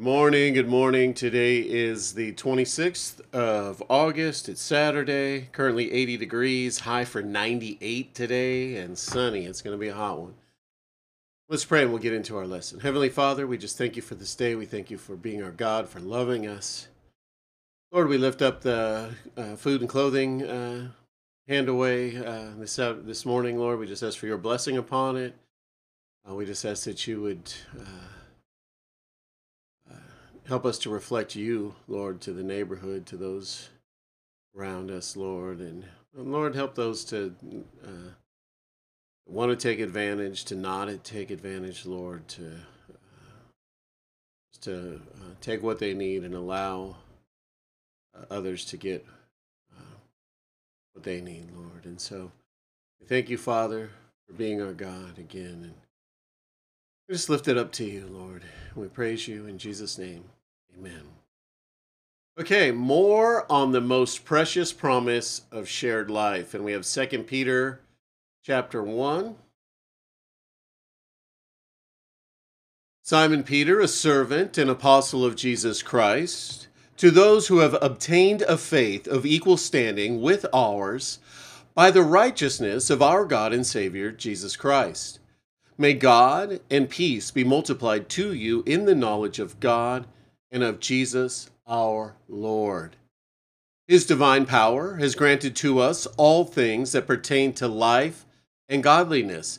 Morning, good morning. Today is the 26th of August. It's Saturday, currently 80 degrees, high for 98 today, and sunny. It's going to be a hot one. Let's pray and we'll get into our lesson. Heavenly Father, we just thank you for this day. We thank you for being our God, for loving us. Lord, we lift up the uh, food and clothing uh, hand away uh, this, uh, this morning, Lord. We just ask for your blessing upon it. Uh, we just ask that you would. Help us to reflect you, Lord, to the neighborhood, to those around us, Lord. And, and Lord, help those to uh, want to take advantage, to not take advantage, Lord, to, uh, to uh, take what they need and allow uh, others to get uh, what they need, Lord. And so thank you, Father, for being our God again. And we just lift it up to you, Lord. We praise you in Jesus' name. Amen. Okay, more on the most precious promise of shared life. And we have Second Peter chapter 1. Simon Peter, a servant and apostle of Jesus Christ, to those who have obtained a faith of equal standing with ours by the righteousness of our God and Savior Jesus Christ. May God and peace be multiplied to you in the knowledge of God and of Jesus our Lord. His divine power has granted to us all things that pertain to life and godliness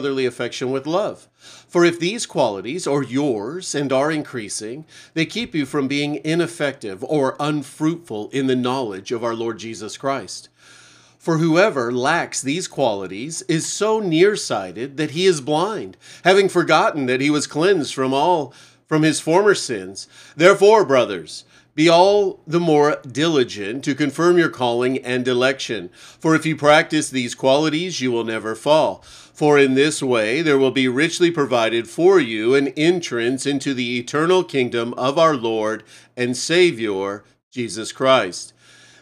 brotherly affection with love. For if these qualities are yours and are increasing, they keep you from being ineffective or unfruitful in the knowledge of our Lord Jesus Christ. For whoever lacks these qualities is so nearsighted that he is blind, having forgotten that he was cleansed from all from his former sins. Therefore, brothers, be all the more diligent to confirm your calling and election. For if you practice these qualities, you will never fall. For in this way there will be richly provided for you an entrance into the eternal kingdom of our Lord and Savior, Jesus Christ.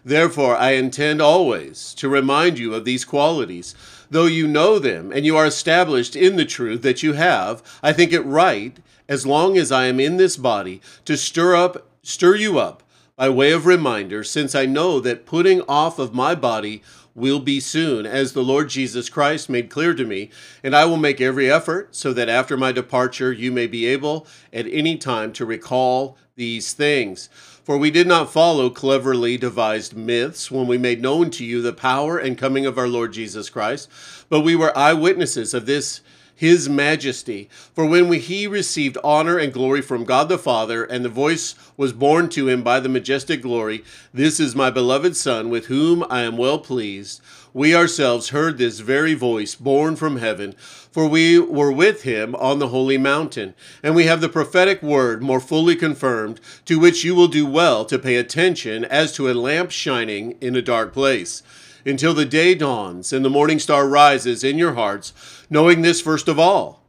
Therefore, I intend always to remind you of these qualities. Though you know them and you are established in the truth that you have, I think it right, as long as I am in this body, to stir up stir you up by way of reminder, since I know that putting off of my body will be soon, as the Lord Jesus Christ made clear to me, and I will make every effort so that after my departure you may be able at any time to recall these things. For we did not follow cleverly devised myths when we made known to you the power and coming of our Lord Jesus Christ, but we were eyewitnesses of this his majesty. For when we, he received honor and glory from God the Father, and the voice was borne to him by the majestic glory, This is my beloved Son, with whom I am well pleased. We ourselves heard this very voice borne from heaven, for we were with him on the holy mountain. And we have the prophetic word more fully confirmed, to which you will do well to pay attention as to a lamp shining in a dark place until the day dawns and the morning star rises in your hearts, knowing this first of all,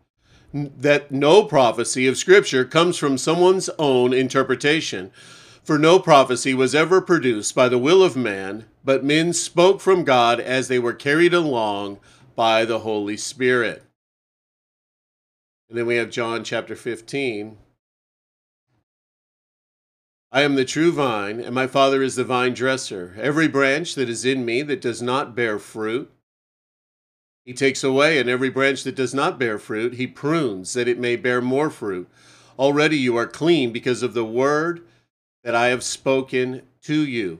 that no prophecy of Scripture comes from someone's own interpretation. For no prophecy was ever produced by the will of man, but men spoke from God as they were carried along by the Holy Spirit. And then we have John chapter 15, I am the true vine, and my Father is the vine dresser. Every branch that is in me that does not bear fruit, he takes away, and every branch that does not bear fruit, he prunes, that it may bear more fruit. Already you are clean because of the word that I have spoken to you.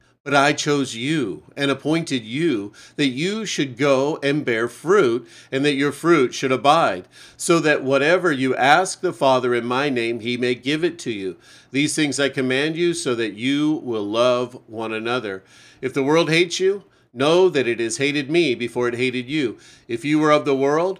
but I chose you and appointed you that you should go and bear fruit, and that your fruit should abide, so that whatever you ask the Father in my name, he may give it to you. These things I command you, so that you will love one another. If the world hates you, know that it has hated me before it hated you. If you were of the world,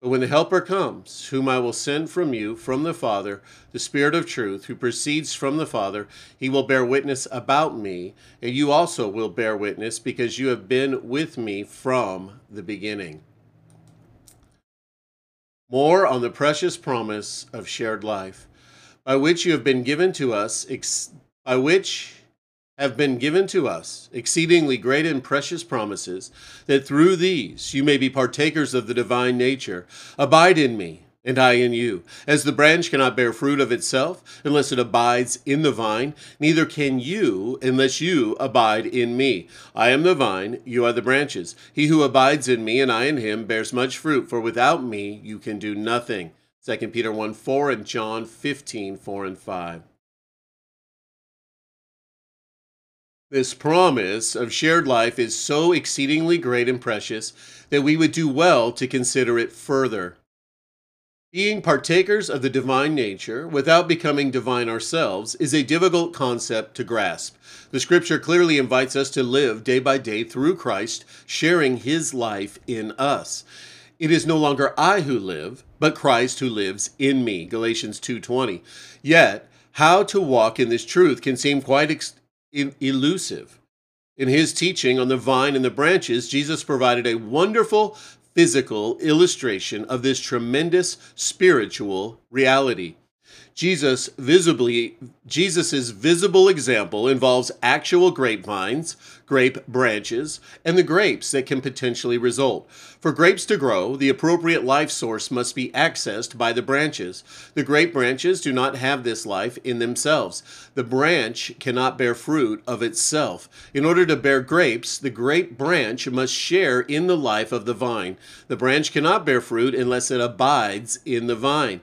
But when the Helper comes, whom I will send from you, from the Father, the Spirit of truth, who proceeds from the Father, he will bear witness about me, and you also will bear witness, because you have been with me from the beginning. More on the precious promise of shared life, by which you have been given to us, by which have been given to us exceedingly great and precious promises, that through these you may be partakers of the divine nature. Abide in me and I in you. As the branch cannot bear fruit of itself unless it abides in the vine, neither can you unless you abide in me. I am the vine, you are the branches. He who abides in me and I in him bears much fruit, for without me you can do nothing. 2 Peter 1 4 and John 15 4 and 5. This promise of shared life is so exceedingly great and precious that we would do well to consider it further. Being partakers of the divine nature without becoming divine ourselves is a difficult concept to grasp. The scripture clearly invites us to live day by day through Christ, sharing his life in us. It is no longer I who live, but Christ who lives in me. Galatians 2:20. Yet, how to walk in this truth can seem quite ex- elusive. In his teaching on the vine and the branches, Jesus provided a wonderful physical illustration of this tremendous spiritual reality. Jesus visibly Jesus's visible example involves actual grapevines, grape branches, and the grapes that can potentially result. For grapes to grow, the appropriate life source must be accessed by the branches. The grape branches do not have this life in themselves. The branch cannot bear fruit of itself. In order to bear grapes, the grape branch must share in the life of the vine. The branch cannot bear fruit unless it abides in the vine.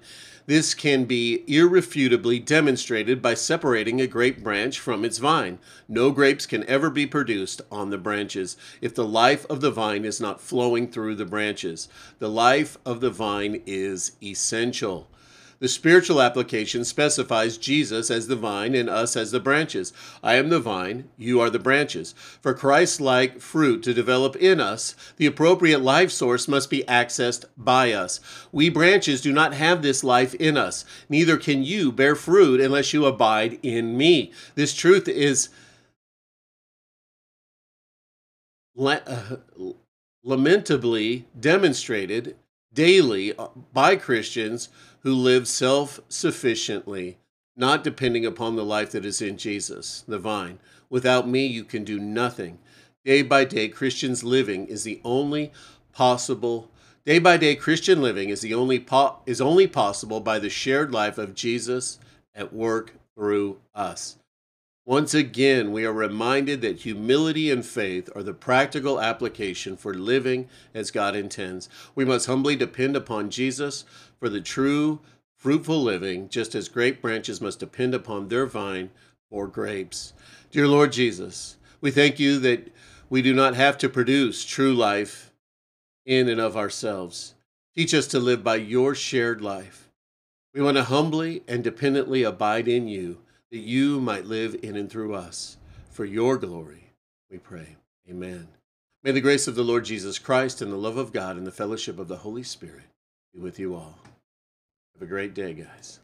This can be irrefutably demonstrated by separating a grape branch from its vine. No grapes can ever be produced on the branches if the life of the vine is not flowing through the branches. The life of the vine is essential. The spiritual application specifies Jesus as the vine and us as the branches. I am the vine, you are the branches. For Christ like fruit to develop in us, the appropriate life source must be accessed by us. We branches do not have this life in us, neither can you bear fruit unless you abide in me. This truth is uh, lamentably demonstrated daily by Christians who live self sufficiently, not depending upon the life that is in Jesus, the vine. Without me, you can do nothing. Day by day, Christians living is the only possible. Day by day, Christian living is the only po- is only possible by the shared life of Jesus at work through us. Once again, we are reminded that humility and faith are the practical application for living as God intends. We must humbly depend upon Jesus for the true, fruitful living, just as grape branches must depend upon their vine for grapes. Dear Lord Jesus, we thank you that we do not have to produce true life in and of ourselves. Teach us to live by your shared life. We want to humbly and dependently abide in you that you might live in and through us. For your glory, we pray. Amen. May the grace of the Lord Jesus Christ and the love of God and the fellowship of the Holy Spirit be with you all. Have a great day, guys.